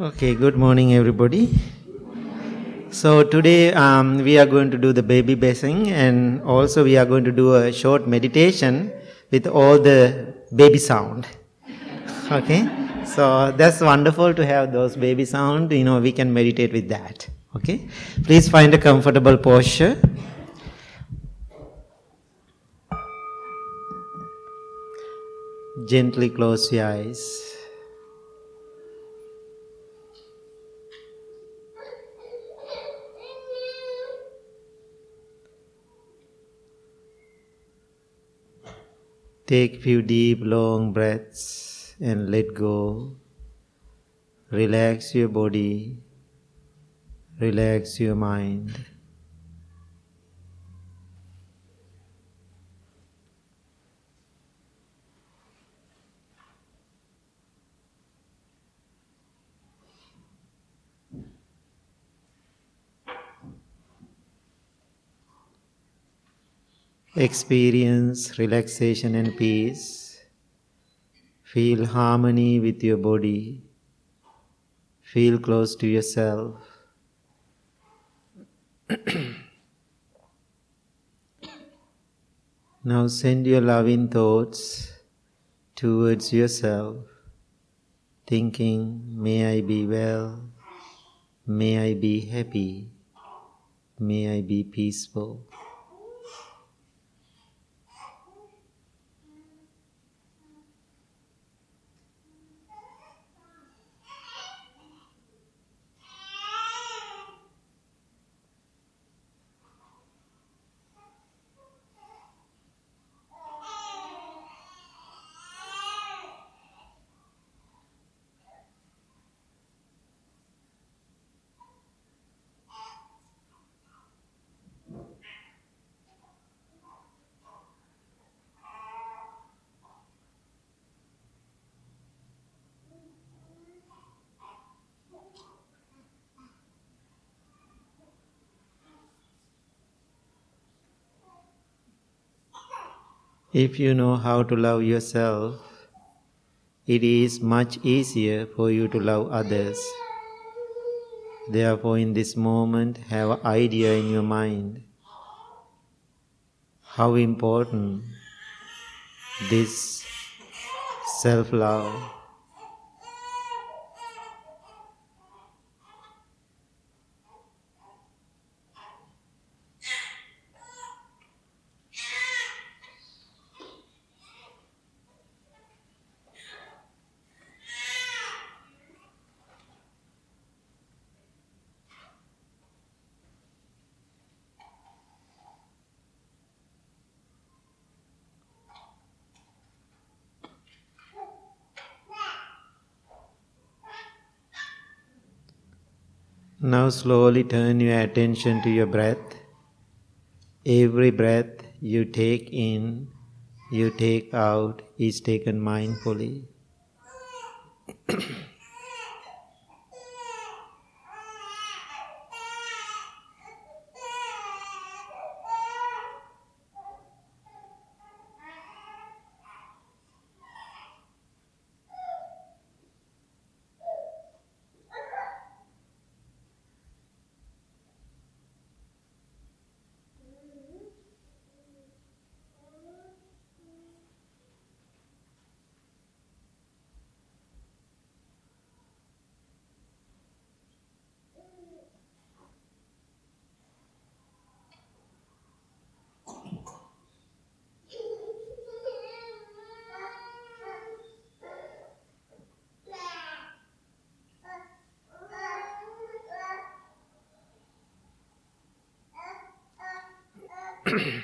Okay, good morning, everybody. So today um, we are going to do the baby bathing, and also we are going to do a short meditation with all the baby sound. Okay, so that's wonderful to have those baby sound. You know, we can meditate with that. Okay, please find a comfortable posture. Gently close your eyes. Take few deep long breaths and let go. Relax your body. Relax your mind. Experience relaxation and peace. Feel harmony with your body. Feel close to yourself. now send your loving thoughts towards yourself, thinking, May I be well, may I be happy, may I be peaceful. If you know how to love yourself, it is much easier for you to love others. Therefore, in this moment, have an idea in your mind how important this self love Now slowly turn your attention to your breath. Every breath you take in, you take out is taken mindfully. Yeah.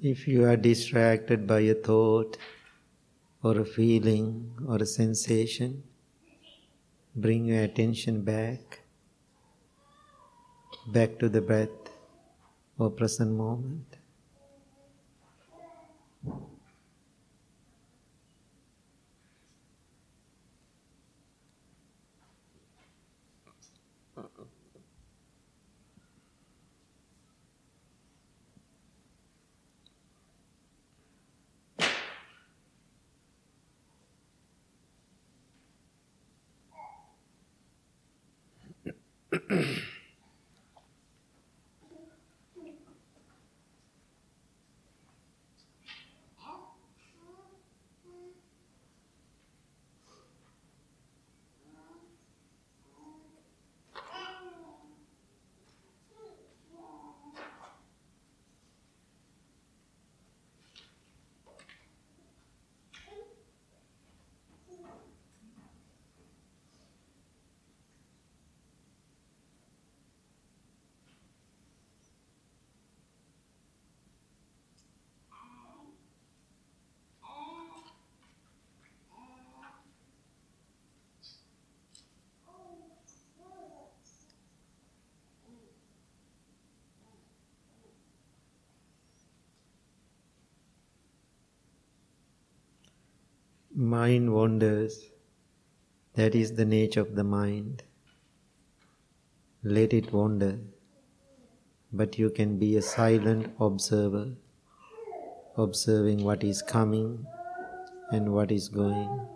If you are distracted by a thought or a feeling or a sensation, bring your attention back, back to the breath or present moment. Mind wanders. That is the nature of the mind. Let it wander. But you can be a silent observer, observing what is coming and what is going.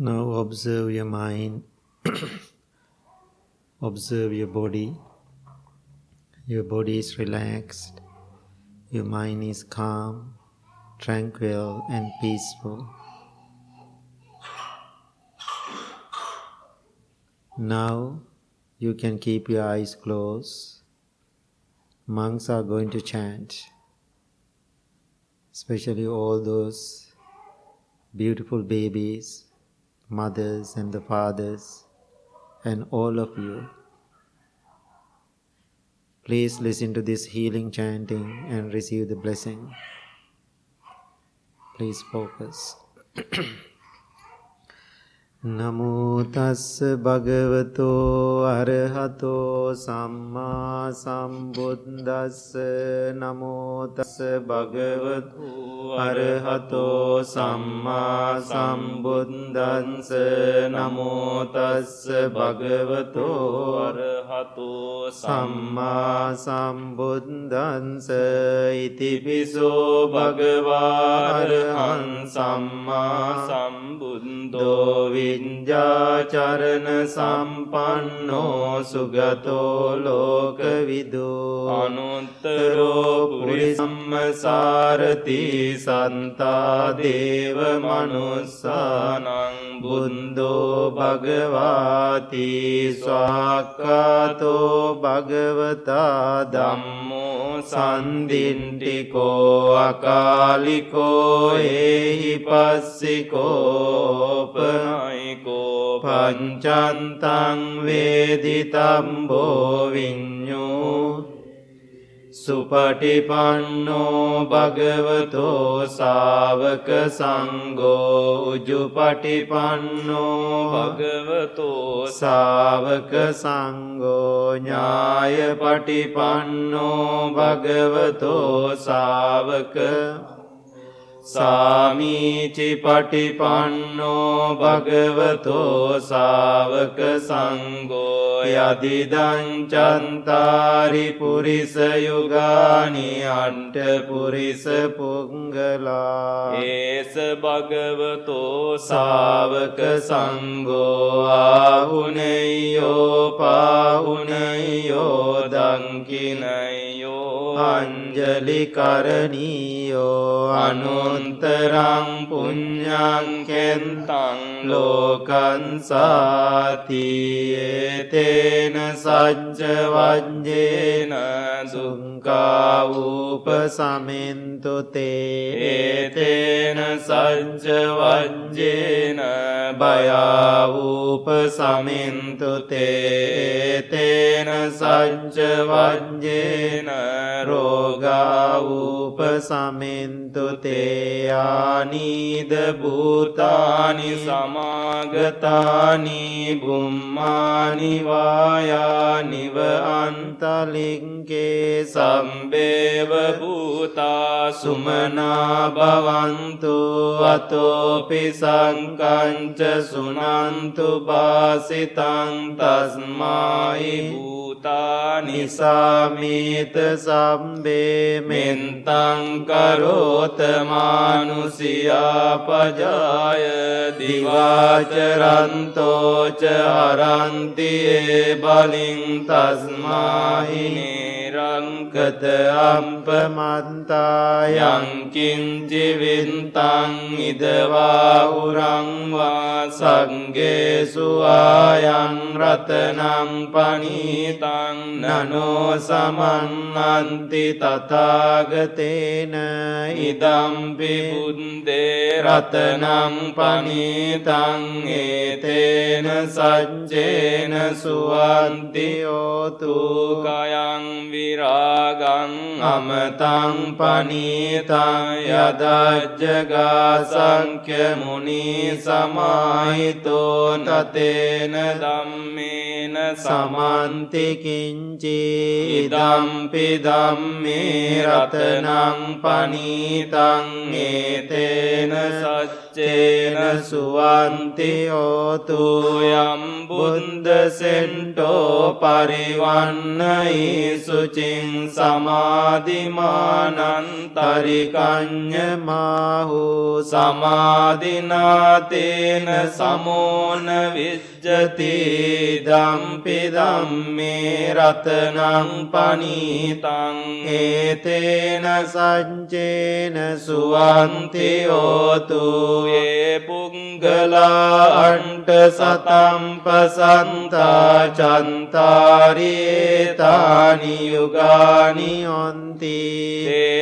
Now observe your mind, observe your body. Your body is relaxed, your mind is calm, tranquil, and peaceful. Now you can keep your eyes closed. Monks are going to chant, especially all those beautiful babies mothers and the fathers, and all of you. Please listen to this healing chanting and receive the blessing. Please focus. නමෝ තස්ස භගවතෝ අරහතෝ සම්මා සම්බුද්දස්ස. නමෝ තස්ස භගවතු අරහතෝ සම්මා සම්බුද්දස්ස. නමෝ තස්ස භගවතෝ අරහතෝ සම්මා සම්බුද්දස්ස. ඉතිපිසෝ භගවා අරහං සම්මා සම්බුද්දෝ වේ විඤ්ජාචරණ සම්පන්නෝ සුගතෝ ලෝකවිදු. අනුත්තරෝ පුරිසම්මසාරති සන්තා දේව මනුස්සානං බුන්දෝ භගවාති ස්වාක්කාතෝ භගවතා ධම්මෝ සන්දින්ටිකෝ අකාලිකෝ ඒහි පස්සිකෝපනයි පංචන්තං වේදිතම්බෝ විඤ්ඤෝ සුපටිපන්නෝ භගවතෝ සාවක සංඝෝ උජුපටිපන්නෝ භගවතෝ සාවක සංඝෝ ඥායපටිපන්නෝ භගවතෝ සාවක සාමීචි පටිපන්නෝ භගවතෝ සාවක සංගෝ යදිදංචන්තාරි පුරිස යුගානි අන්ට පුරිස පුංගලා ඒස භගවතෝ සාවක සංගෝ ආහුනයෝ පාහුනයෝ දංකිනයෝ අංජලි කරණීයෝ අනුන් අනන්තරං පුඤ්ඤං කෙන්තං ලෝකන්සාතියේතේන සජ්්‍යවජ්්‍යේන සුංකාවූප සමින්තුතේ ඒතේන සජ්්‍යවජ්්‍යේන භයාවූප සමින්තුතේ තේන සජ්්‍යවජ්්‍යේන රෝගාවූප සමින්තුතේයානීද භූත සුතානි සමාගතානී බුම්මානිවායානිව අන්තලින්ගේ සම්බේවභූතා සුමනා භවන්තු අතෝපි සංකංච සුනන්තු බාසිතන් තස්මායි භූතා නිසාමීත සම්බේ මෙන්තංකරෝතමානුසියාපජා කරෝතමා මානුසියාපජාය දිවාචරන්තෝච අරන්තියේ බලින් තස්මාහිනේ රංකත අම්පමන්තායංකින්චි වින්තං ඉදවාහුරංවා සංගේසුආයං රතනං පනීතං නනෝ සමන්න්ති තතාගතේන ඉදම්පිබුන්දේ රතනං පනීතං ඒතේන සජ්ජේන සුවන්තියෝතුකයංවි කයං විරාගං අමතං පනීතං යදජ්ජගා සංඛ්‍ය මුනි සමාහිතෝ තතේන ධම්මේන සමන්ති කිංචි ඉදම්පි ධම්මේ රතනං පනීතං ඒතේන චේන සුවන්ති හෝතු යම්බුන්ද සෙන්ටෝ පරිවන්නයි සුචින් සමාධිමානන්තරිකං්ඥ මාහු සමාධිනාතේන සමෝන විච්ජති දම්පිදම්මේ රතනං පනීතං ඒතේන සච්චේන සුවන්තියෝතුය ඒ පුංගලා අන්ට සතම්පසන්තා චන්තාරේතානියුගානි ඔන්ති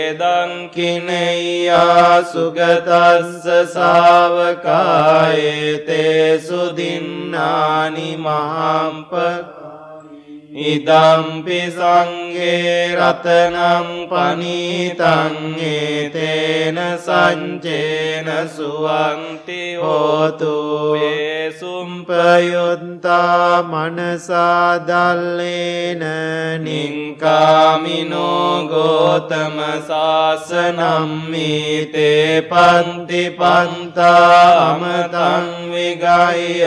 ඒදංකිනෙයා සුගතස්ස සාවකායේතේ සුදින්නානි මහම්පක ඉදම්පි සංගේ රතනම් පනීතංගේ තේන සංචේන සුවන්ති හෝතුයේ සුම්පයුත්තා මනසාදල්ලේන නිංකාමිනෝ ගෝතම ශාසනම්මීතේ පන්ති පන්තා අමතං විගය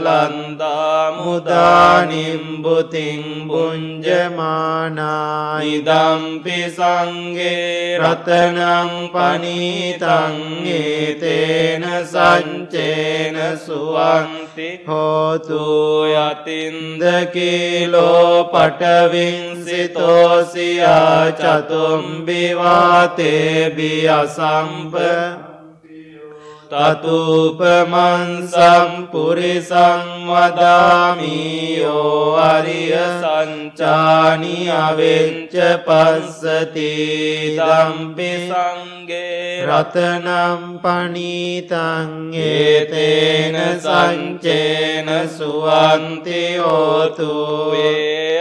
ලන්දා මුදානිම්බුතින් බුංජමානායිදම්පි සංගේ රතනං පනීතංගේ තේන සංචේන සුවන්ති. හෝතු යතින්දකීලෝ පටවින්සිතෝසියා චතුම්බිවාතේබිය සම්ප තතුපමන්සම් පුරිසංවදාමීයෝ අරිය සංචානි අවෙච්ච පස්සති දම්පි සංගේ රතනම් පනීතං ඒතේන සංචේන සුවන්තිෝතුයේ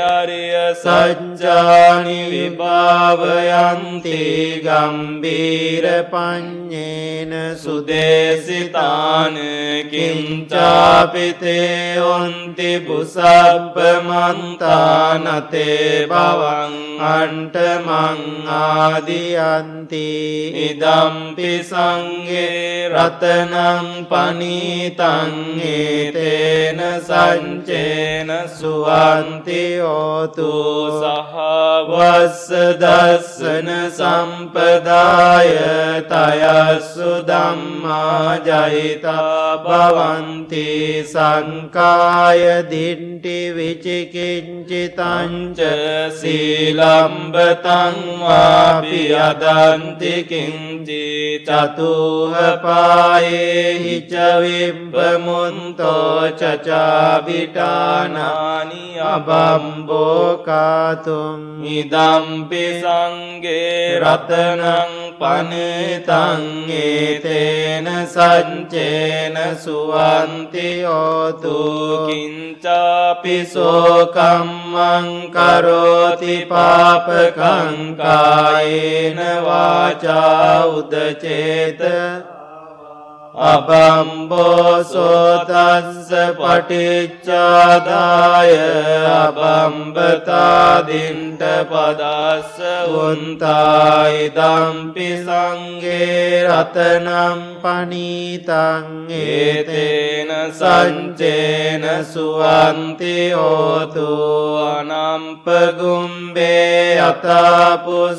අරිය සච්ජානි විභාවයන්ති ගම්බීර පඤ්ඥේන සුදේසිතාන කිංචාපිතේ ඔන්ති පුසබ්බමන්තානතේ බවන් අන්ට මංආදියන්ති ඉදම් යම්පි සංගේ රතනං පනීතංඒතේන සංචේන සුවන්තියෝතු සහවස්ස දස්සන සම්පදාය තයස්සු දම්මා ජයිතා භවන්ති සංකාය දින්න මිට්ටි විචිකින්චිතංච සීලම්බතංවාපි අදන්තිකින්ජි චතුහපායේහිචවිබ්බමුන්තෝ චචාවිටානානි අබම්බෝකාතුම් ඉදම්පි සංගේ රතනං පනේතං ඒතේන සංචේන සුවන්ති යෝතු කිංචාපි සෝකම්මං කරෝති පාපකං කායේන වාචා උදචේත අබම්බෝසෝතස්ස පටිච්චාදාය අබම්බතාදින්ට පදස්ස උන්තායිදම්පි සංගේ රතනම් පනීතං ඒතේන සංචේන සුවන්ති හෝතු අනම්පගුම්බේ අතාපුස්සිතන්ගේ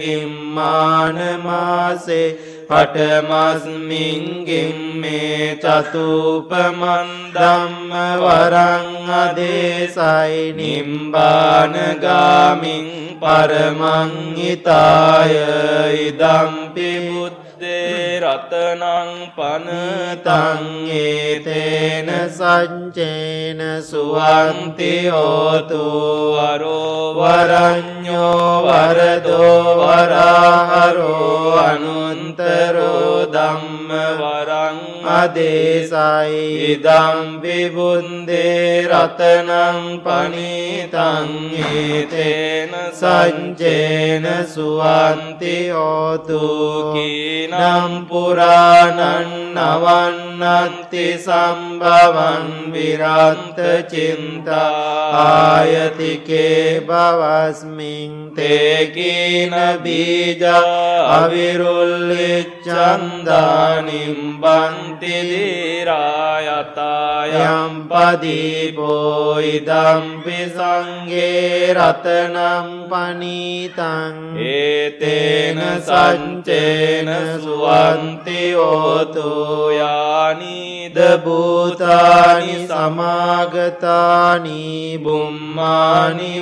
ගිම්මානමාසේ පටමස්මින්ගින් මේ චතුපමන්දම්ම වරං අදේසයි නිම්බානගාමින් පරමංහිතාය ඉදම්පි බුද්ධේ රතනං පනතං ඒතේන සංචේන සුවන්ති හෝතු වරෝවරඥෝ වරදෝ වරාහරෝ අනුන්තරෝ ධම්ම වරං අදේසයි ඉදම් විබුන්දේ රතනං පනීතං ඒතේන සංචේන සුවන්ති හෝතු නම් පුරාණන් අවන්නන්ති සම්භවන් විරන්ත චින්තායතිකේ බවස්මින් තේකීන බීජ අවිරුල්ලිච්චන්දානිම්බන්තිදීරායතායම් පදීපෝයිදම්පි සංගේ රතනම් පනීතන් ඒතේන සංචේන සුවන්තියෝතු යානීද භූතානි සමාගතානි බුම්මානිවායානිව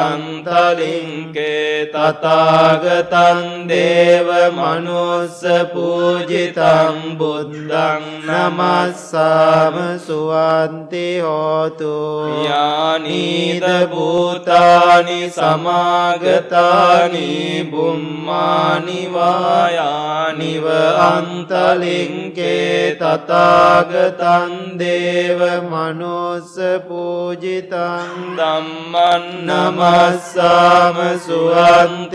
අන්තලින්කේ තතාගතන් දේව මනුස්ස පූජිතම් බුද්ධං නමස්සාම සුවන්ති හෝතු යානීද භූතානි සමාගතානි නිවායානිව අන්තලින්ගේ තතාගතන් දේව මනුස්ස පූජිතන් දම්මන් නමස්සාම සුවන්තිෝතුයානීද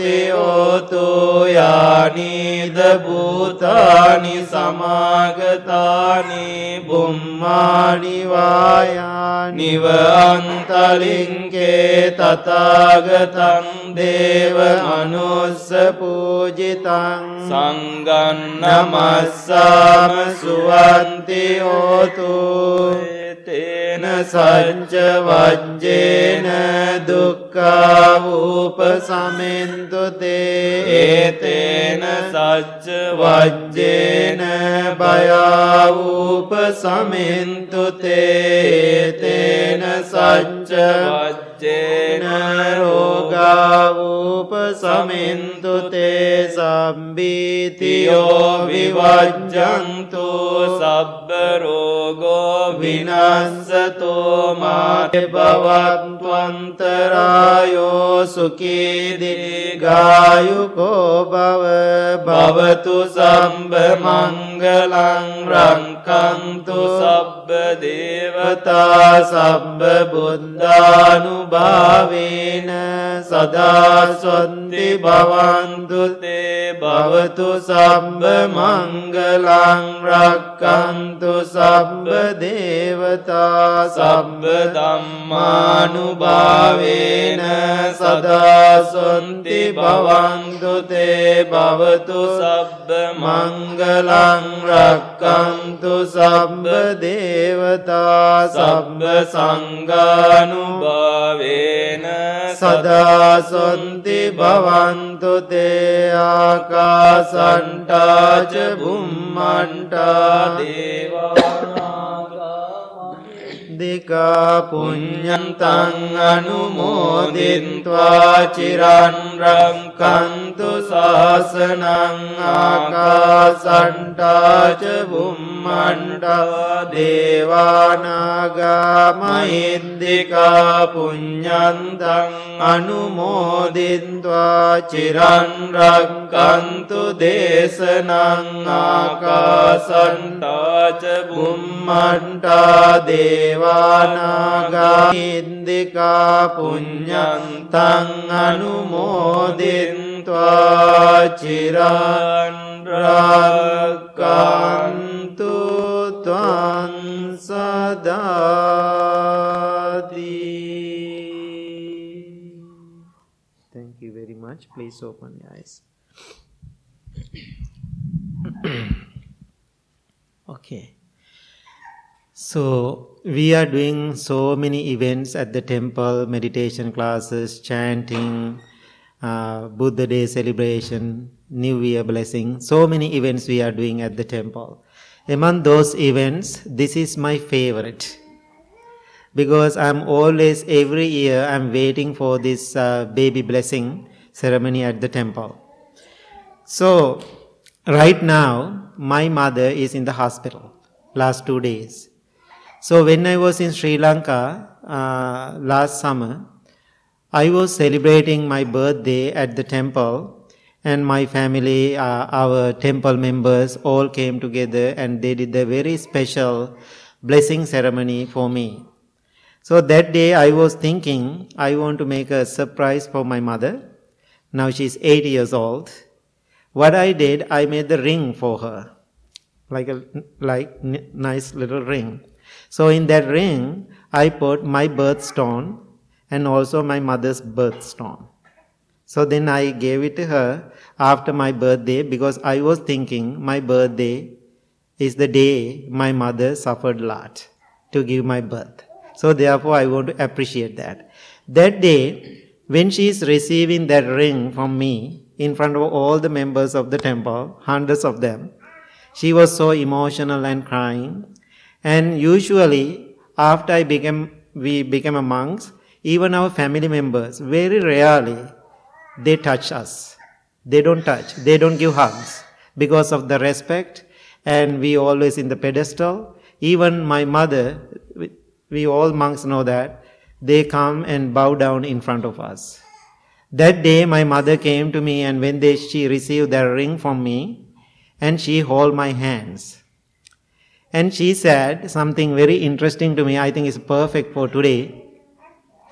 භූතානි සමාගතානි බුම්මානිවායා නිවංතලින්ගේ තතාගතන් දේව අනුස්ස පූජිතං සංගන්නමස්සාම සුවන්තිෝතුයි තේන සච්ච වජ්ජේන දුක්කාවූප සමෙන්තුතේ ඒතේන සච්ච වජ්ජේන බයාවූප සමෙන්තුතේ ඒතේන සච්ච වජ්ජේන රෝගාවූප සමින්තුතේ සම්බීතියෝ විවජ්ජන්තු සබ්බරෝ රෝගෝ විනංසතෝ මාති පවත්වන්තරායෝ සුකීදිගායුකෝ බව භවතු සම්බ මංගලං රංග රංකන්තු සබ්බ දේවතා සබ්බ බුද්ධානුභාවේන සදාස්වන්ති භවන්තුතේ භවතු සම්බ මංගලං රක්කන්තු සබ්බ දේවතා සබ්බ ධම්මානුභාවේන සදාසොන්ති භවන්තුතේ භවතු සබ්බ මංගලං රක්කන්තු සබ්බ දේවතා සබ්බ සංගානුභාවේන සදාසොන්ති භවන්තු තේ ආකාසන්ටාච බුම්මන්ටා දේවානාගාමදිකා පුඤ්ඤන්තං අනුමෝදින්त्वा චිරන් රක්ඛ රක්කන්තු සාසනං ආකාසන්ටාච බුම්මන්ටා දේවානාගා මහිද්දිකා පුඤ්ඤන්තං අනුමෝදින්වා චිරන් රක්කන්තු දේශනං ආකාසන්ටාච බුම්මන්ටා දේවානාගා මහිද්දිකා පුඤ්ඤන්තං අනුමෝදින්වා त्वां Thank you very much. Please open your eyes. okay. So, we are doing so many events at the temple meditation classes, chanting, uh, Buddha Day celebration, New Year blessing. So many events we are doing at the temple. Among those events, this is my favorite because I'm always, every year, I'm waiting for this uh, baby blessing ceremony at the temple. So, right now, my mother is in the hospital last two days. So when I was in Sri Lanka uh, last summer, I was celebrating my birthday at the temple, and my family, uh, our temple members, all came together and they did a very special blessing ceremony for me. So that day I was thinking I want to make a surprise for my mother. Now she's eight years old. What I did, I made the ring for her. like a like n- nice little ring. So in that ring, I put my birthstone and also my mother's birthstone. So then I gave it to her after my birthday because I was thinking my birthday is the day my mother suffered a lot to give my birth. So therefore I want to appreciate that. That day, when she is receiving that ring from me in front of all the members of the temple, hundreds of them, she was so emotional and crying. And usually, after I became, we became a monks, even our family members, very rarely, they touch us. They don't touch. They don't give hugs because of the respect. And we always in the pedestal. Even my mother, we all monks know that, they come and bow down in front of us. That day my mother came to me and when they, she received the ring from me and she held my hands. And she said something very interesting to me, I think is perfect for today.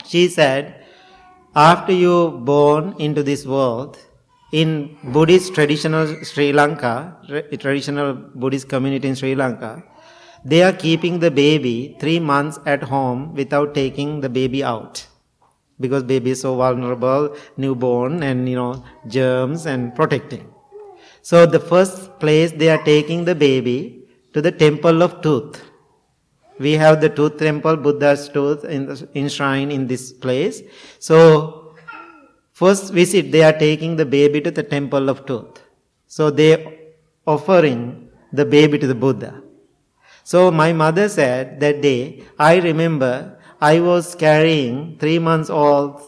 She said, after you born into this world, in Buddhist traditional Sri Lanka, traditional Buddhist community in Sri Lanka, they are keeping the baby three months at home without taking the baby out because baby is so vulnerable, newborn, and you know germs and protecting. So the first place they are taking the baby to the temple of tooth. We have the tooth temple, Buddha's tooth in the enshrined in this place. So first visit they are taking the baby to the temple of tooth. So they offering the baby to the Buddha. So my mother said that day, I remember I was carrying three months old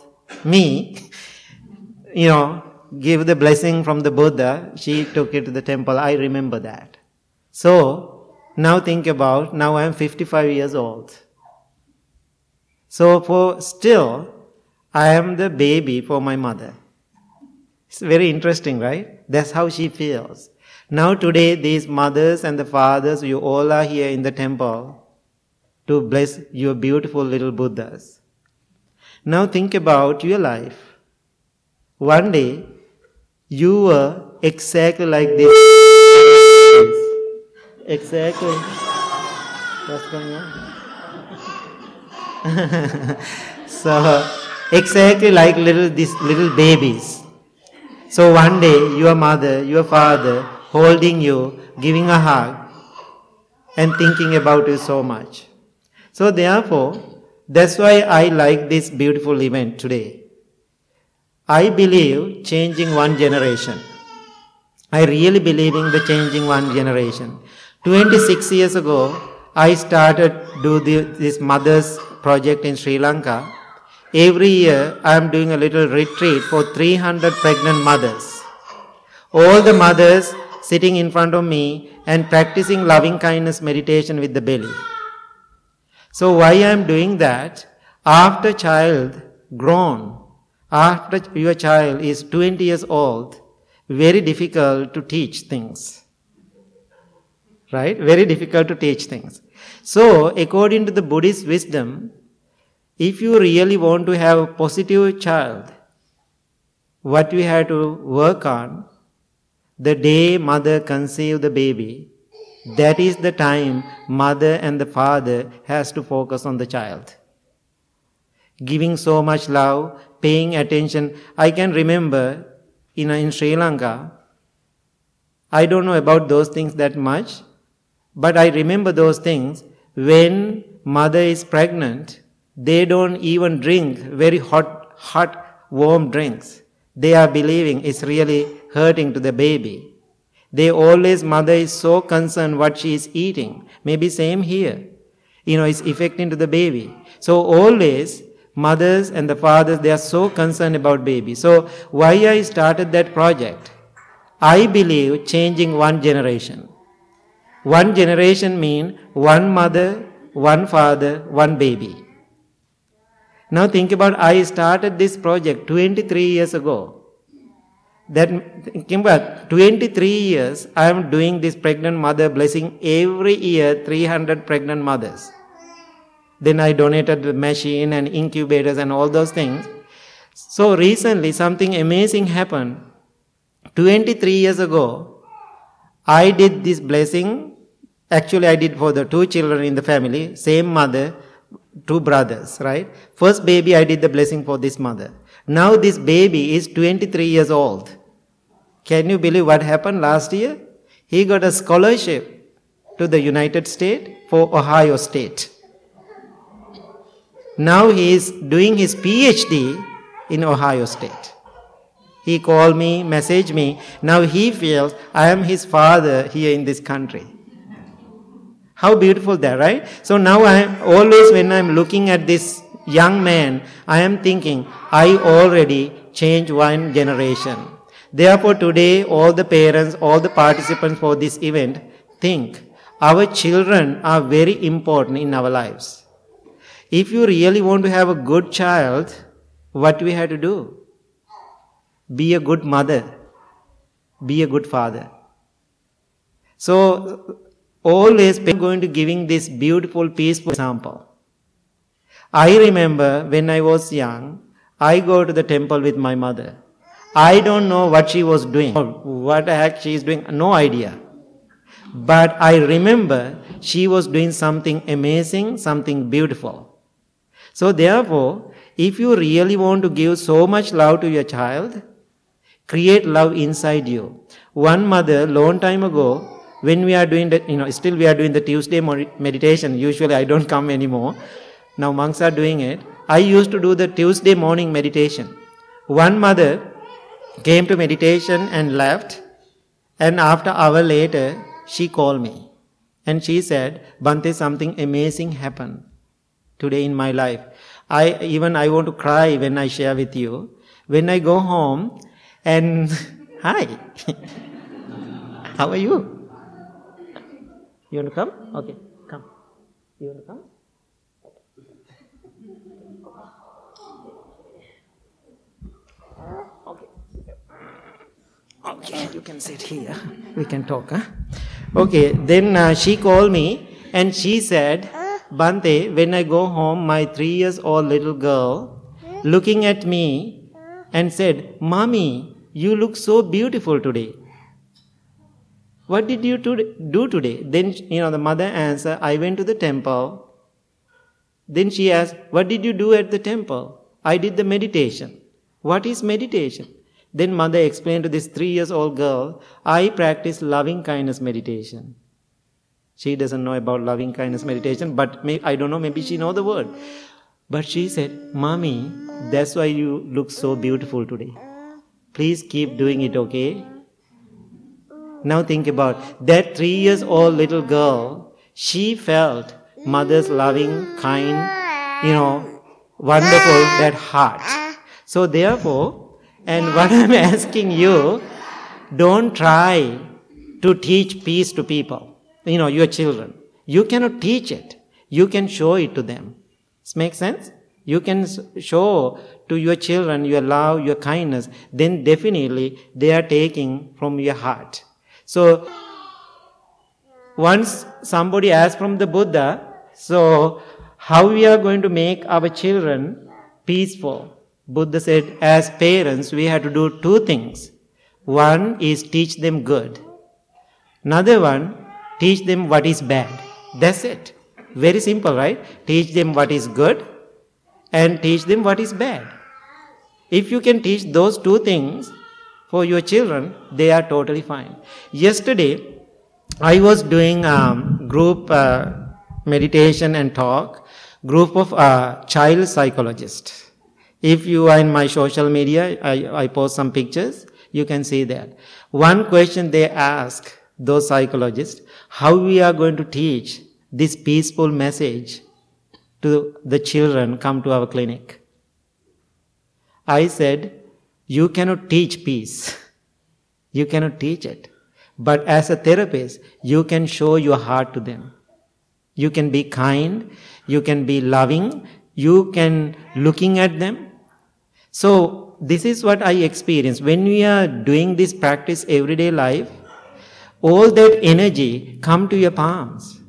me, you know, give the blessing from the Buddha. She took it to the temple. I remember that. So now think about, now I am 55 years old. So for still, I am the baby for my mother. It's very interesting, right? That's how she feels. Now today, these mothers and the fathers, you all are here in the temple to bless your beautiful little Buddhas. Now think about your life. One day, you were exactly like this. Exactly. What's going on? so, exactly like little these little babies. So one day, your mother, your father, holding you, giving a hug, and thinking about you so much. So, therefore, that's why I like this beautiful event today. I believe changing one generation. I really believe in the changing one generation. 26 years ago, I started do the, this mother's project in Sri Lanka. Every year, I am doing a little retreat for 300 pregnant mothers. All the mothers sitting in front of me and practicing loving kindness meditation with the belly. So why I am doing that? After child grown, after your child is 20 years old, very difficult to teach things. Right? Very difficult to teach things. So, according to the Buddhist wisdom, if you really want to have a positive child, what you have to work on the day mother conceived the baby, that is the time mother and the father has to focus on the child. Giving so much love, paying attention. I can remember in, in Sri Lanka, I don't know about those things that much, but I remember those things when mother is pregnant, they don't even drink very hot, hot, warm drinks. They are believing it's really hurting to the baby. They always, mother is so concerned what she is eating. Maybe same here. You know, it's affecting to the baby. So always, mothers and the fathers, they are so concerned about baby. So why I started that project? I believe changing one generation. One generation mean one mother, one father, one baby. Now think about I started this project 23 years ago. That thinking about 23 years, I am doing this pregnant mother blessing every year 300 pregnant mothers. Then I donated the machine and incubators and all those things. So recently something amazing happened. 23 years ago, I did this blessing Actually, I did for the two children in the family, same mother, two brothers, right? First baby, I did the blessing for this mother. Now this baby is 23 years old. Can you believe what happened last year? He got a scholarship to the United States for Ohio State. Now he is doing his PhD in Ohio State. He called me, messaged me. Now he feels I am his father here in this country. How beautiful that, right? So now I am always when I'm looking at this young man, I am thinking, I already changed one generation. Therefore, today, all the parents, all the participants for this event think our children are very important in our lives. If you really want to have a good child, what we have to do? Be a good mother, be a good father. So, always going to giving this beautiful, peaceful example. I remember when I was young, I go to the temple with my mother. I don't know what she was doing, what the heck she is doing, no idea. But I remember she was doing something amazing, something beautiful. So therefore, if you really want to give so much love to your child, create love inside you. One mother, long time ago, when we are doing the, you know, still we are doing the Tuesday meditation. Usually I don't come anymore. Now monks are doing it. I used to do the Tuesday morning meditation. One mother came to meditation and left. And after hour later, she called me. And she said, Bhante, something amazing happened today in my life. I, even I want to cry when I share with you. When I go home and, hi, how are you? You want to come? Okay, come. You want to come? Okay. Okay, you can sit here. We can talk. Huh? Okay, then uh, she called me and she said, Bhante, when I go home, my three years old little girl looking at me and said, Mommy, you look so beautiful today. What did you do today? Then, you know, the mother answered, I went to the temple. Then she asked, What did you do at the temple? I did the meditation. What is meditation? Then mother explained to this three years old girl, I practice loving kindness meditation. She doesn't know about loving kindness meditation, but may, I don't know, maybe she know the word. But she said, Mommy, that's why you look so beautiful today. Please keep doing it, okay? Now think about that three years old little girl. She felt mother's loving, kind, you know, wonderful, that heart. So therefore, and what I'm asking you, don't try to teach peace to people, you know, your children. You cannot teach it. You can show it to them. This makes sense? You can show to your children your love, your kindness, then definitely they are taking from your heart. So, once somebody asked from the Buddha, so how we are going to make our children peaceful? Buddha said, as parents, we have to do two things. One is teach them good. Another one, teach them what is bad. That's it. Very simple, right? Teach them what is good and teach them what is bad. If you can teach those two things, for your children, they are totally fine. Yesterday, I was doing um, group uh, meditation and talk, group of uh, child psychologists. If you are in my social media, I, I post some pictures, you can see that. One question they ask those psychologists, how we are going to teach this peaceful message to the children come to our clinic. I said, you cannot teach peace. You cannot teach it. But as a therapist, you can show your heart to them. You can be kind. You can be loving. You can looking at them. So this is what I experience. When we are doing this practice everyday life, all that energy come to your palms.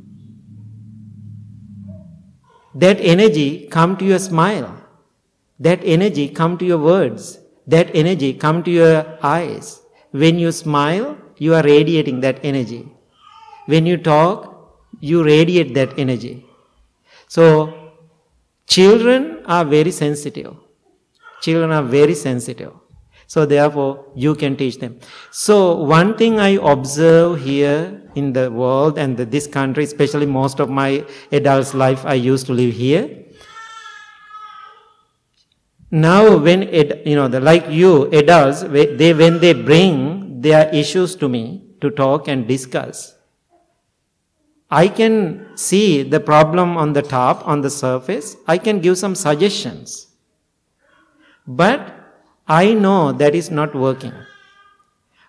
That energy come to your smile. That energy come to your words that energy come to your eyes. When you smile, you are radiating that energy. When you talk, you radiate that energy. So, children are very sensitive. Children are very sensitive. So therefore, you can teach them. So one thing I observe here in the world and this country, especially most of my adult life, I used to live here. Now, when it, you know, the, like you adults, they when they bring their issues to me to talk and discuss, I can see the problem on the top, on the surface. I can give some suggestions. But I know that is not working.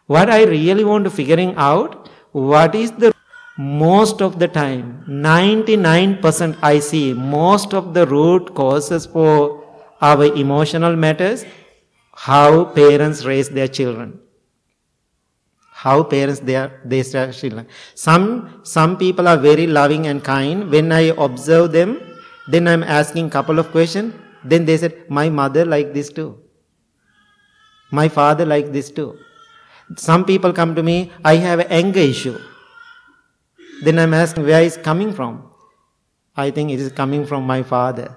What I really want to figuring out, what is the most of the time, 99% I see most of the root causes for our emotional matters, how parents raise their children. How parents they are they children. Some some people are very loving and kind. When I observe them, then I'm asking couple of questions. Then they said, My mother like this too. My father like this too. Some people come to me, I have an anger issue. Then I'm asking where is coming from? I think it is coming from my father.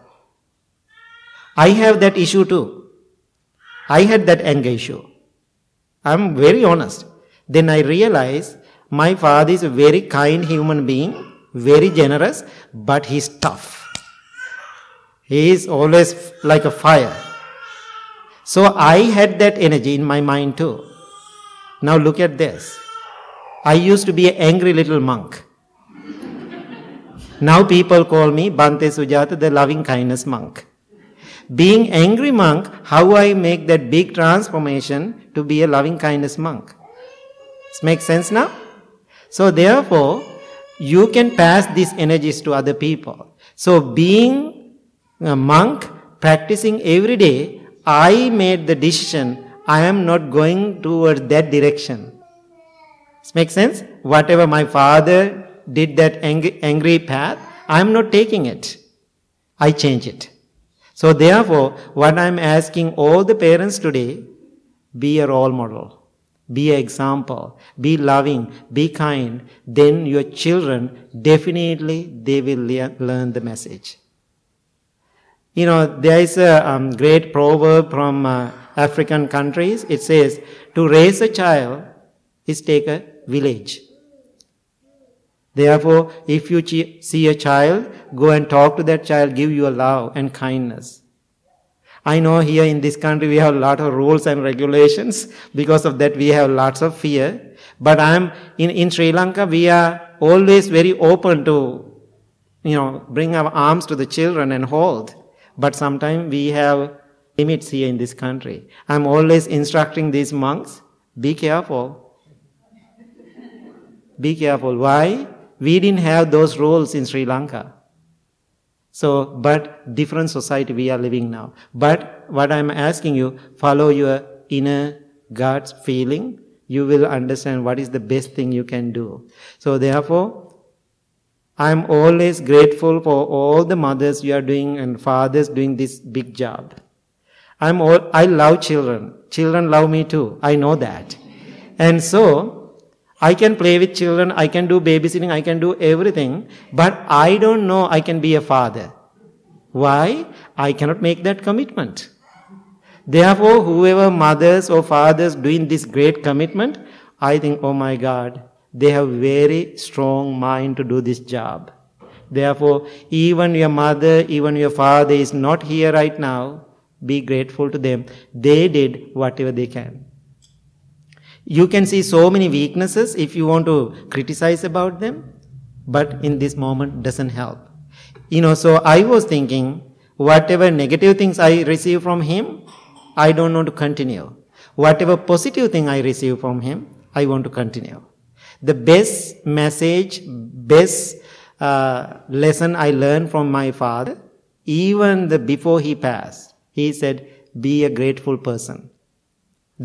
I have that issue too. I had that anger issue. I'm very honest. Then I realize my father is a very kind human being, very generous, but he's tough. He is always like a fire. So I had that energy in my mind too. Now look at this. I used to be an angry little monk. now people call me Bhante Sujatha, the loving kindness monk. Being angry monk, how I make that big transformation to be a loving kindness monk. This makes sense now? So therefore, you can pass these energies to other people. So being a monk, practicing every day, I made the decision, I am not going towards that direction. This makes sense? Whatever my father did that angry, angry path, I am not taking it. I change it. So therefore, what I'm asking all the parents today, be a role model. Be an example. Be loving. Be kind. Then your children, definitely they will le- learn the message. You know, there is a um, great proverb from uh, African countries. It says, to raise a child is take a village. Therefore, if you see a child, go and talk to that child, give your love and kindness. I know here in this country we have a lot of rules and regulations. Because of that, we have lots of fear. But I am in, in Sri Lanka, we are always very open to, you know, bring our arms to the children and hold. But sometimes we have limits here in this country. I'm always instructing these monks, be careful. Be careful. Why? We didn't have those rules in Sri Lanka. So, but different society we are living now. But what I'm asking you, follow your inner God's feeling. You will understand what is the best thing you can do. So therefore, I'm always grateful for all the mothers you are doing and fathers doing this big job. I'm all, I love children. Children love me too. I know that. And so, I can play with children, I can do babysitting, I can do everything, but I don't know I can be a father. Why? I cannot make that commitment. Therefore, whoever mothers or fathers doing this great commitment, I think, oh my God, they have very strong mind to do this job. Therefore, even your mother, even your father is not here right now. Be grateful to them. They did whatever they can. You can see so many weaknesses if you want to criticize about them, but in this moment doesn't help. You know, so I was thinking, whatever negative things I receive from him, I don't want to continue. Whatever positive thing I receive from him, I want to continue. The best message, best uh, lesson I learned from my father, even the before he passed, he said, be a grateful person.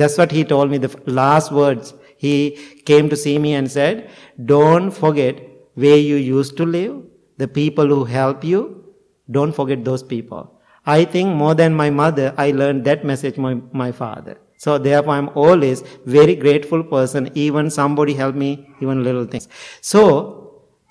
That's what he told me, the last words. He came to see me and said, don't forget where you used to live, the people who help you, don't forget those people. I think more than my mother, I learned that message from my, father. So therefore I'm always very grateful person, even somebody help me, even little things. So,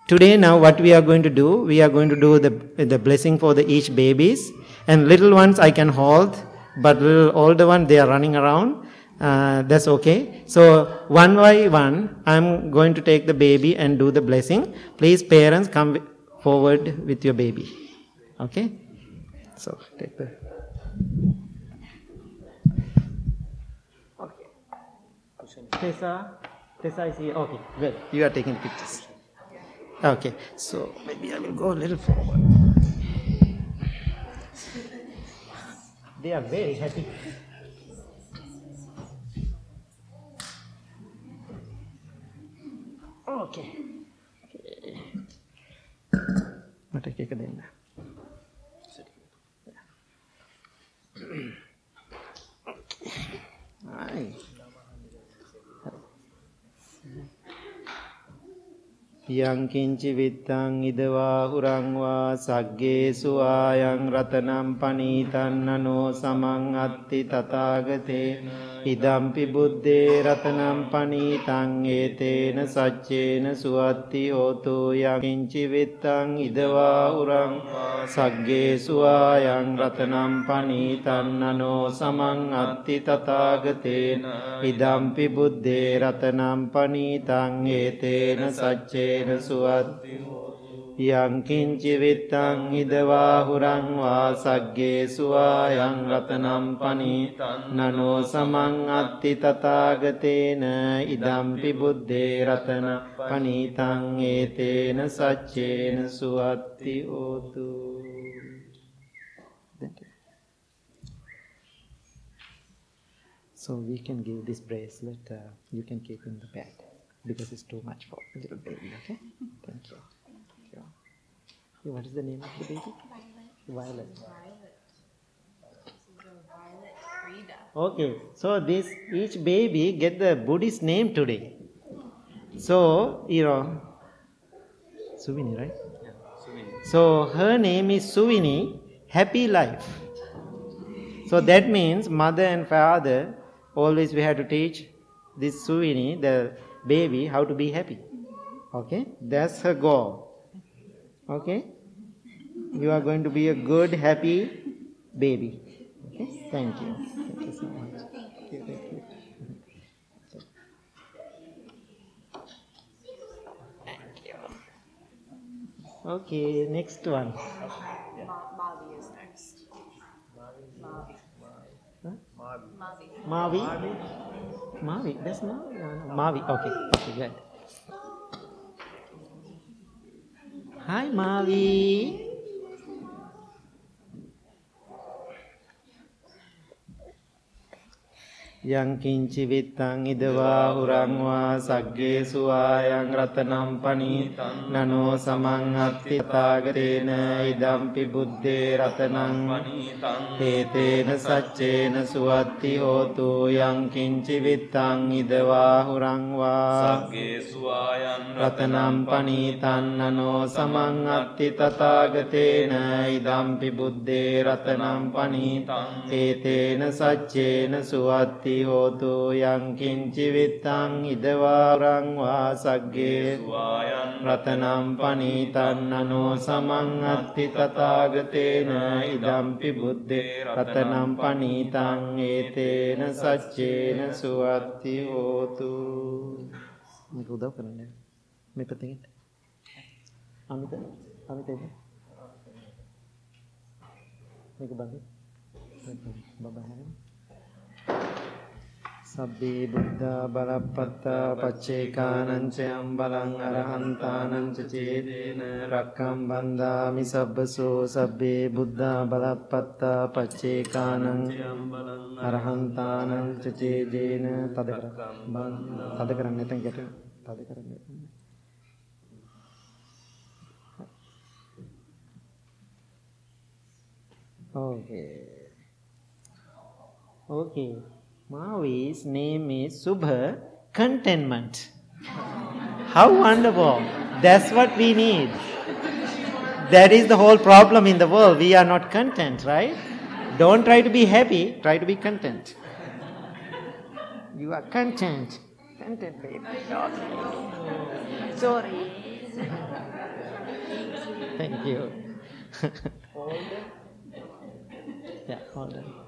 Today, now what we are going to do, we are going to do the, the blessing for the each babies. And little ones I can hold, but little older one they are running around. Uh, that's okay. So one by one, I'm going to take the baby and do the blessing. Please, parents, come forward with your baby. Okay. So take the. Okay. Tessa, Tessa is here. Okay, good. You are taking pictures. Okay, so maybe I will go a little forward. They are very happy. Okay. මට එක එක දෙන්න. Right. යං කිංචි විත්තං ඉදවා හුරං වා සග්ගේසු ආයං රතනම් පනීතං නනෝ සමං අත්ති තථාගතේ ඉදම්පි බුද්දේ රතනම් පනීතං ඒතේන සච්චේන සුවත්ති හෝතු යං කිංචි විත්තං ඉදවා හුරං සග්ගේසු ආයං රතනම් පනීතං නනෝ සමං අත්ති තථාගතේන ඉදම්පි බුද්දේ රතනම් පනීතං ඒතේන සච්චේ සුවත්තේන සුවත්ති යංකින්චි විත්තං ඉදවා හුරං වා සග්ගේ සුවායං රතනම් පනී නනෝ සමං අත්ති තථාගතේන ඉදම්පි බුද්දේ රතන පනීතං ඒතේන සච්චේන සුවත්ති ඕතු So we can give this bracelet, uh, you can keep in the bag. Because it's too much for a little baby, okay? Thank you. Thank you. Hey, what is the name of the baby? Violet. Violet. This is a Violet Frida. Okay, so this each baby get the Buddhist name today. So, you know, Suvini, right? Yeah, Suvini. So her name is Suvini, happy life. So that means mother and father always we have to teach this Suvini, the baby, how to be happy. Okay? That's her goal. Okay? You are going to be a good, happy baby. Okay? Thank you. Thank you so much. Thank you. Thank you. Thank you. Okay, next one. Ma- Mavi is next. Mavi. Huh? Mavi. Mavi? Mavi, that's not no, no. Mavi. Okay, okay, good. Hi, Mavi. යං කිංචි විත්තං ඉදවා හුරං වා සග්ගේසු ආයං රතනම් පනීතං නනෝ සමං අත්ති තාගරේන ඉදම්පි බුද්දේ රතනං පනීතං හේතේන සච්චේන සුවත්ති හෝතු යං කිංචි විත්තං ඉදවා හුරං වා සග්ගේ සුවායන් රතනම් පනීතං නනෝ සමං අත්ති තථාගතේන ඉදම්පි බුද්දේ රතනම් පනීතං හේතේන සච්චේන සුවත්ති හෝතු යං කිංචි විත්තං ඉදවා හුරං වා සග්ගේ රතනම් පනීතන් නනෝ සමං අත්ති තථාගතේන ඉදම්පි බුද්දේ රතනම් පනීතං ඒතේන සච්චේන සුවත්ති හෝතු මේක උදව් කරන්න මේ පැත්තෙන්. අමිත අමිත. මේක බඳ බබා සබ්බේ බුද්ධා බලප්පත්තා පච්චේකානංචයම් බලං අරහන්තානංච චේදේන රක්කම් බන්දාමි සබ්බසෝ සබ්බේ බුද්ධා බලප්පත්තා පච්චේකානං අරහන්තානංච චේදේන තද කර තද කරන්න නැතන් ගැට තද කරන්න Okay. Okay. Mavi's name is Subha Contentment. How wonderful. That's what we need. That is the whole problem in the world. We are not content, right? Don't try to be happy, try to be content. You are content. Content, baby. Sorry. Thank you. yeah, hold.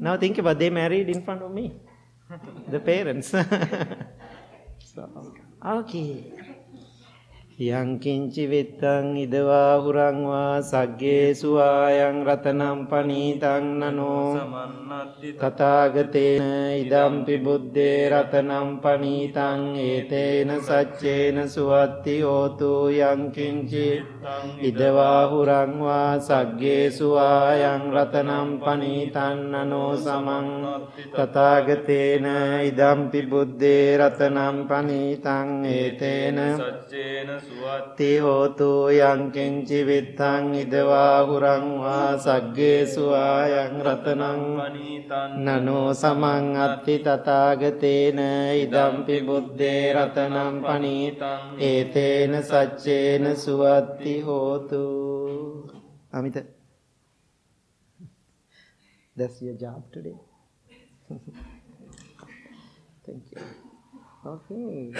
Now think about they married in front of me. The parents. so, okay. යං කිංචි වෙත්තං ඉදවා හුරං වා සග්ගේසු ආයං රතනම් පනීතං නනෝ තථාගතේන ඉදම්පි බුද්දේ රතනම් පනීතං ඒතේන සච්චේන සුවත්ති හෝතු යං කිංචි ඉදවා හුරං වා සග්ගේසු ආයං රතනම් පනීතං නනෝ සමං තථාගතේන ඉදම්පි බුද්දේ රතනම් පනීතං ඒතේන සච්චේන සුවත් තේ හෝතු යං කිංචි විත්තං ඉදවා හුරං වා සග්ගේසු ආයං රතනං පනීතන් නනෝ සමං අත්ති තථාගතේන ඉදම්පි බුද්දේ රතනම් පනීතං ඒතේන සච්චේන සුවත්ති හෝතු අමිත that's your job today. Thank you. Okay.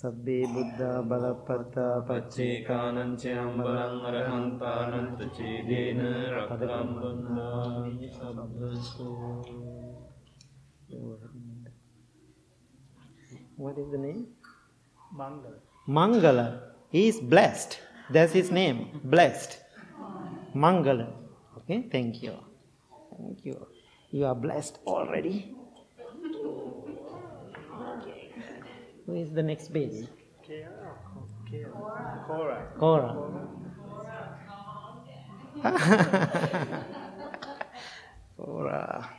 සබ්බේ බුද්ධා බලපත්තා පච්චේකානං ච අම්බලං අරහන්තානං චේදේන රකදම් වන්දාමි සබ්බසු What is the name? Mangala. Mangala. He is blessed. That's his name. Blessed. Mangala. Okay, thank you. Thank you. You are blessed already. Who is the next baby? Cora. Cora. Cora. Cora Kora.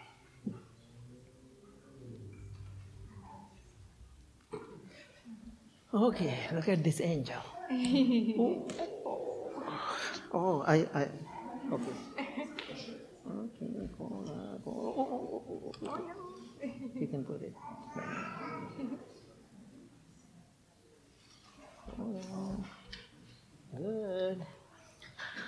Okay, look at this angel. oh, oh, I, I, okay. Okay, Cora, Cora. Oh, oh, oh, oh, oh. You can put it. 哦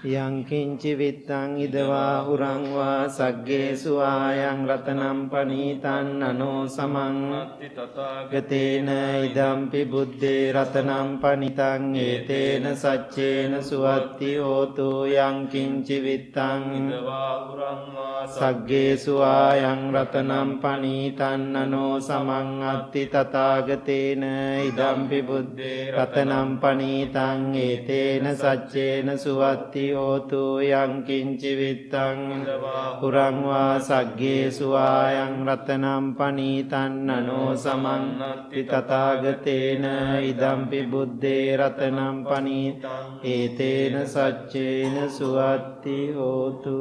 යං කිංචි විත්තං ඉදවා හුරං වා සග්ගේසු ආයං රතනම් පනීතං නනෝ සමං ගතේන ඉදම්පි බුද්දේ රතනම් පනිතං ඒතේන සච්චේන සුවත්ති හෝතු යං කිංචි විත්තං වාහුරං වා සග්ගේසු ආයං රතනම් පනීතං නනෝ සමං අත්ති තථාගතේන ඉදම්පි බුද්දේ රතනම් පනීතං ඒතේන සච්චේන සුවත්ති හෝතු යං කිංචි විත්තං පුරං වා සග්ගේසු ආයං රතනම් පනීතං නනෝ සමං අත්ති තථාගතේන ඉදම්පි බුද්දේ රතනම් පනීතං ඒතේන සච්චේන සුවත්ති හෝතු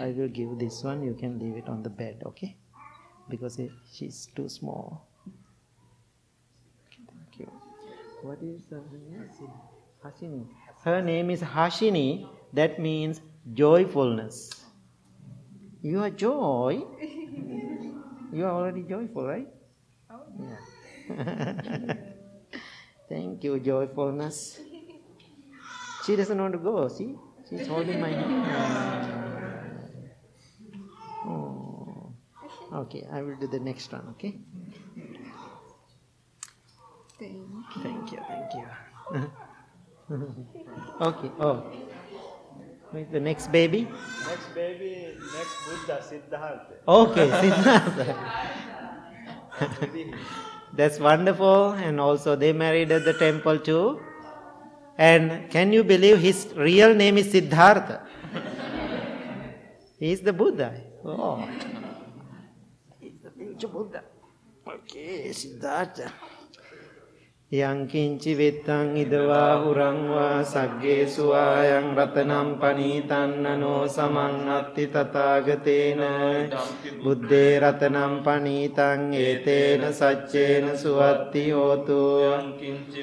I will give this one, you can leave it on the bed, okay? Because it, she's too small. Okay, thank you. What is her name? Hashini. Her name is Hashini, that means joyfulness. You are joy. You are already joyful, right? Oh. Yeah. Thank you, joyfulness. She doesn't want to go, see? She's holding my hand. Oh. Okay, I will do the next one, okay? Thank you. Thank you, thank you. okay, oh. Wait, the next baby? Next baby, next Buddha, Siddhartha. Okay, Siddhartha. That's wonderful. And also, they married at the temple too. And can you believe his real name is Siddhartha? he is the Buddha. Oh. He's the future Buddha. Okay, Siddhartha. යංකින්චි වෙත්තං ඉදවා හුරංවා සග්ගේසු ආයං රතනම් පනීතන්නනෝ සමන් අත්ති තථාගතේන බුද්දේ රතනම් පනීතං ඒතේන සච්චේන සුවත්ති හෝතු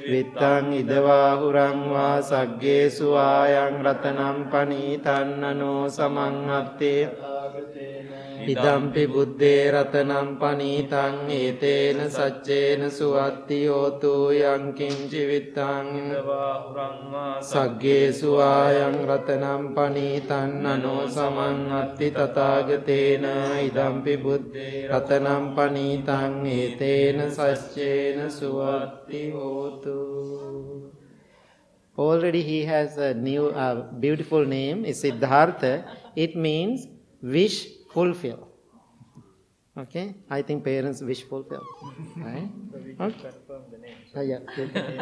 වෙත්තං ඉදවා හුරංවා සග්ගේසු ආයං රතනම් පනීතන්නනෝ සමන් අත්තේ තථාගතේන ඉදම්පි බුද්ධේ රතනම් පනීතං ඒතේන සච්චේන සුවත්ති හෝතු යං කිංචි විත්තං ඉදවාහුරංවා සග්ගේසු ආයං රතනම් පනීතන් අනෝ සමං අත්ති තථාගතේන ඉදම්පි බුද්ධේ රතනම් පනීතං ඒතේන සච්චේන සුවත්ති හෝතු Already he has a new uh, beautiful name, is Siddhartha. It means wish fulfill. Okay, I think parents wish fulfill, right? Okay. Ah, yeah,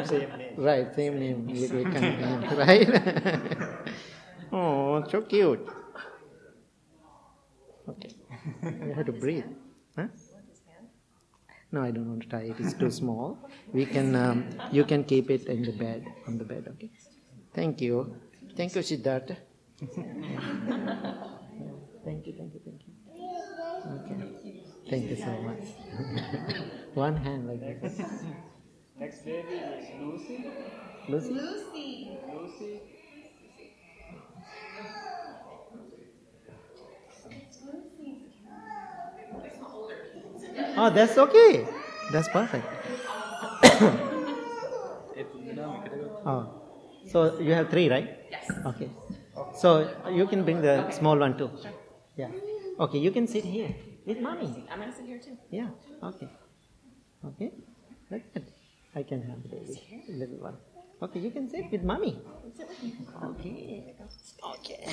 same name. Right, same name. We, we can, right? oh, so cute. Okay, you have to breathe. Huh? No, I don't want to tie it. It's too small. We can, um, you can keep it in the bed, on the bed. Okay. Thank you. Thank you, Siddhartha. thank you, thank you, thank you. Okay. Thank you so much. One hand like this. Next baby is Lucy. Lucy? Lucy. Lucy. Oh, that's okay. That's perfect. oh, so you have three, right? Yes. Okay. So you can bring the small one too. Yeah. Okay, you can sit here with mommy. I'm gonna sit here too. Yeah. Okay. Okay. That's good. I can have the baby, little one. Okay, you can sit with mommy. Okay. Okay.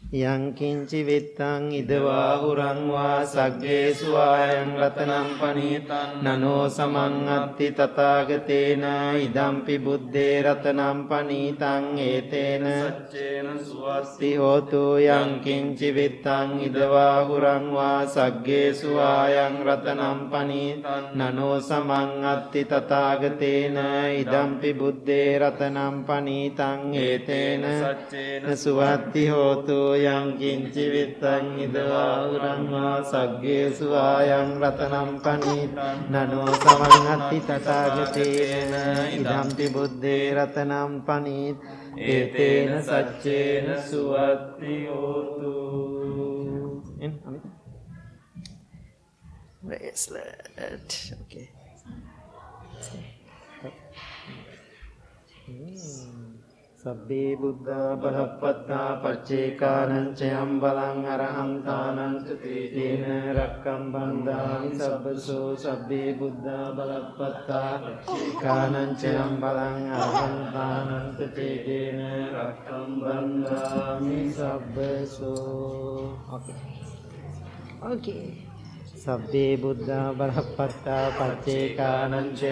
යං කිංචි විත්තං ඉදවා හුරං වා සග්ගේසු ආයං රතනම් පනීතං නනෝ සමං අත්ති තථාගතේන ඉදම්පි බුද්දේ රතනම් පනීතං ඒතේන සච්චේන සුවස්ති ස්ති හෝතු යං කිංචි විත්තං ඉදවා හුරං වා සග්ගේසු ආයං රතනම් පනීතං නනෝ සමං අත්ති තථාගතේන ඉදම්පි බුද්දේ රතනම් පනීතං ඒතේන සච්චේන සුවත්ති හෝතු යං කිංචි විත්තං ඉදවා උරං වා සග්ගේසු ආයං රතනම් පනීතං නනෝ සමංහත්ති තථාගතේන ඉදම්පි බුද්දේ රතනම් පනීත් ඒතේන සච්චේන සුවත්ති හෝතු In, Amita. Bracelet. Okay. Sabbi Buddha Bhagavata pacika Nanche Ambalang Arham Tanan Suti Dine Rakam Bandhan Sabbasu Sabbi Buddha Bhagavata pacika Nanche Ambalang Arham Tanan Suti Dine Rakam Bandhan Sabbasu Oke okay. Oke okay. सब्दे Buddha बृहपत्ता पच्चेकानञ्च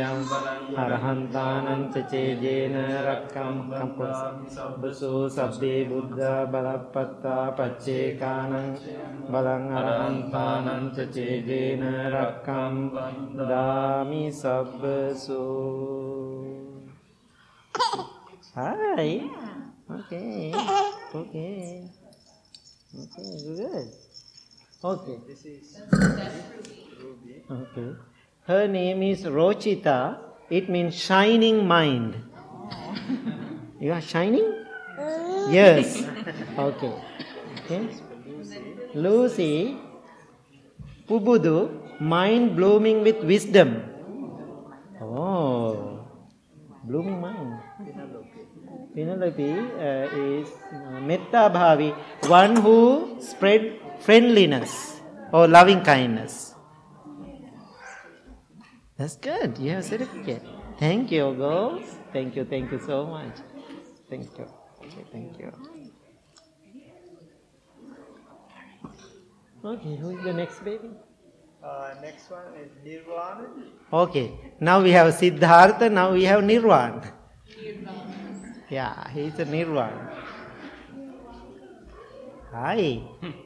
अर्हन्तानञ्च चेजेन रक्कं कम्पसु सब्दे Buddha बलपत्ता पच्चेकानं बलम् अर्हन्तानञ्च चेजेन रक्कं दामि सब्सु Hi. Okay. Okay. Okay, good. Okay. This is Ruby. Okay. Her name is Rochita. It means shining mind. You are shining? Yes. Okay. Okay. Lucy. Pubudu. Mind blooming with wisdom. Oh. Blooming mind. Penelope uh, is uh, Metta Bhavi, one who spread friendliness or loving kindness. That's good. You have a certificate. Thank you, girls. Thank you, thank you so much. Thank you. Okay, thank you. Okay, who is the next baby? Uh, next one is Nirvana. Okay, now we have Siddhartha, now we have Nirvana. Yeah, he's a Nirvana. Hi.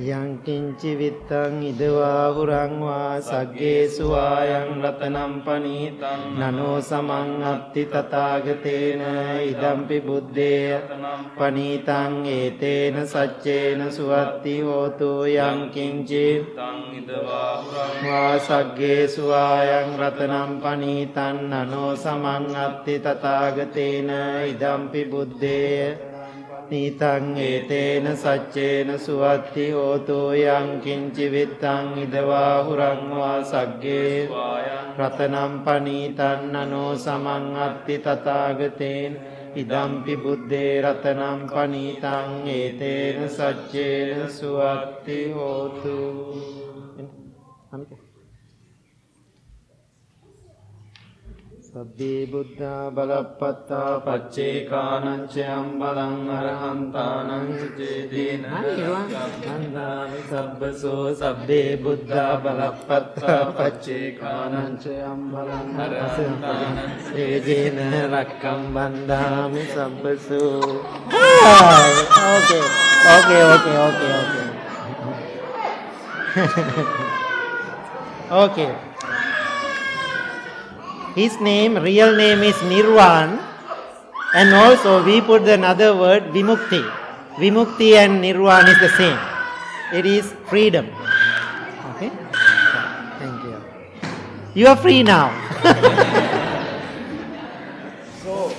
යං කිංචි විත්තං ඉදවා හුරං වා සග්ගේසු ආයං රතනම් පනීතං නනෝ සමං අත්ති තථාගතේන ඉදම්පි බුද්දේ පනීතං ඒතේන සච්චේන සුවත්ති හෝතු යං කිංචි තං ඉදවා හුරං වා සග්ගේසු ආයං රතනම් පනීතං නනෝ සමං අත්ති තථාගතේන ඉදම්පි බුද්දේ නීතං ඒතේන සච්චේන සුවත්ති හෝතු යං කිංචි විත්තං ඉදවා හුරං වා සග්ගේ රතනම් පනීතං නනෝ සමං අත්ති තථාගතේන ඉදම්පි බුද්දේ රතනම් පනීතං ඒතේන සච්චේන සුවත්ති හෝතු. සබ්බේ බුද්ධා බලප්පත්තා පච්චේ කානංච අම්බලං අරහන්තානං චේතේන සම්බන්දාමි සබ්බසෝ සබ්බේ බුද්ධා බලප්පත්තා පච්චේ කානංච අම්බලං අරහන්තානං චේතේන රක්කම් බන්දාමි සබ්බසෝ ඕකේ ඕකේ ඕකේ ඕකේ ඕකේ ඕකේ his name, real name is Nirvan, and also we put another word Vimukti. Vimukti and Nirvan is the same. It is freedom. Okay? Thank you. You are free now. So,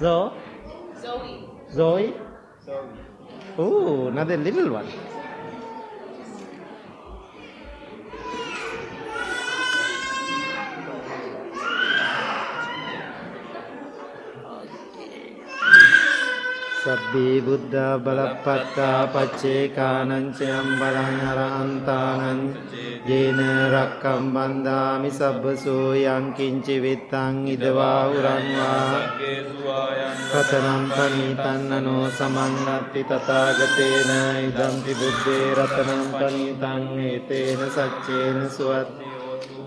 so, so, Zoe. Zoe. so. Oh, another little one. සබ්බේ බුද්ධා බලප්පත්තා පච්චේකානංචයම් බලං අරහන්තානං ජේන රක්කම් බන්දාමි සබ්බසෝ යං කිංචි විත්තං ඉදවා උරං වා රතනම් පනීතන්නනෝ සමංගත්ති තථාගතේන ඉදම්පි බුද්දේ රතනම් පනීතං ඒතේන සච්චේන සුවත්ති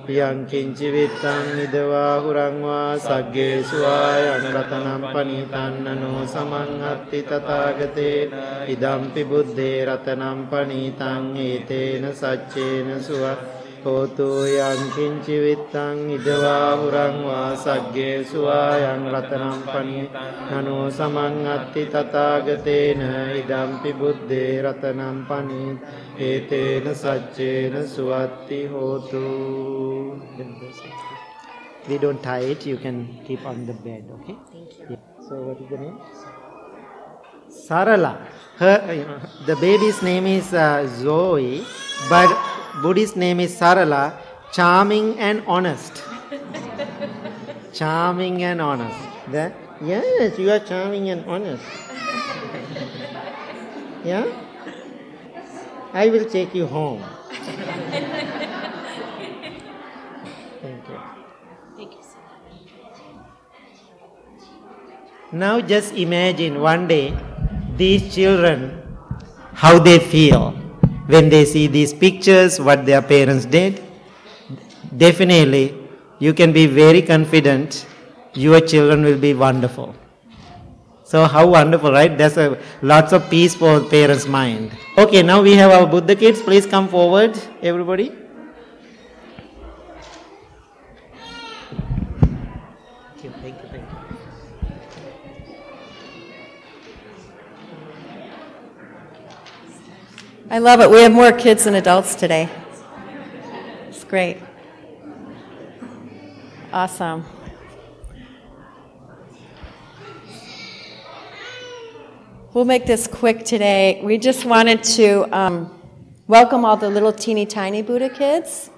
පියං කිංචි විත්තං නිදවා හුරංවා සග්ගේසු ආයනතනම් පනීතන්නනෝ සමං අත්ති තථාගතේ ඉදම්පි බුද්දේ රතනම් පනීතං ඒතේන සච්චේන සුවා හෝතු යං කිංචි විත්තං ඉදවා හුරං වා සග්ගේසු ආයං රතනම් පනි නනෝ සමං අත්ති තථාගතේන ඉදම්පි බුද්දේ රතනම් පනි ඒතේන සච්චේන සුවත්ති හෝතු We don't tie it, you can keep on the bed, okay? Thank you. Yeah. So what is the name? Sarala. Her, uh, the baby's name is uh, Zoe, but Buddhist name is Sarala, charming and honest. charming and honest. That, yes, you are charming and honest. yeah? I will take you home. Thank you. Thank you so much. Now just imagine one day these children how they feel when they see these pictures, what their parents did. Definitely, you can be very confident your children will be wonderful. So how wonderful, right? There's a lots of peace for parents' mind. Okay, now we have our Buddha kids. Please come forward, everybody. I love it. We have more kids than adults today. It's great. Awesome. We'll make this quick today. We just wanted to um, welcome all the little teeny tiny Buddha kids.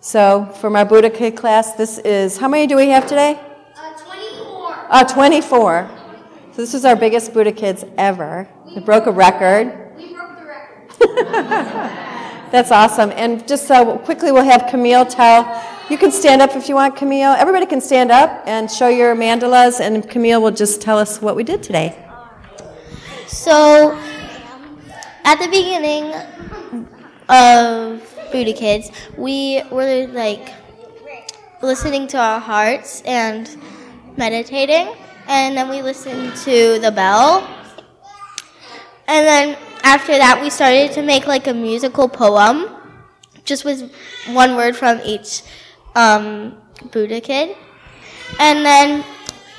So, from our Buddha kid class, this is how many do we have today? Uh, 24. Uh, 24. So, this is our biggest Buddha kids ever. We broke a record. We broke the record. That's awesome. And just uh, quickly, we'll have Camille tell. You can stand up if you want, Camille. Everybody can stand up and show your mandalas, and Camille will just tell us what we did today. So, at the beginning of Buddha Kids, we were like listening to our hearts and meditating, and then we listened to the bell. And then after that, we started to make like a musical poem, just with one word from each um, Buddha kid. And then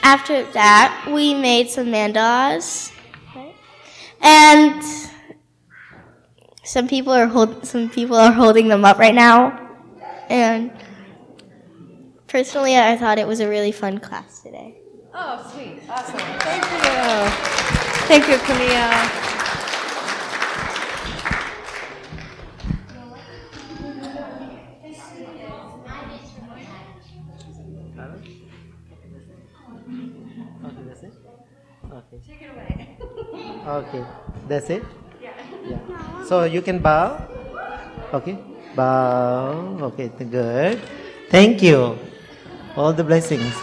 after that, we made some mandalas. And some people are hold, some people are holding them up right now. And personally, I thought it was a really fun class today. Oh, sweet. Awesome. Thank you. Thank you, Camille. Okay, that's it? Yeah. So you can bow. Okay, bow. Okay, good. Thank you. All the blessings.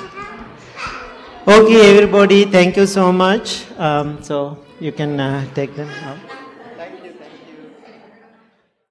Okay, everybody, thank you so much. Um, so you can uh, take them out.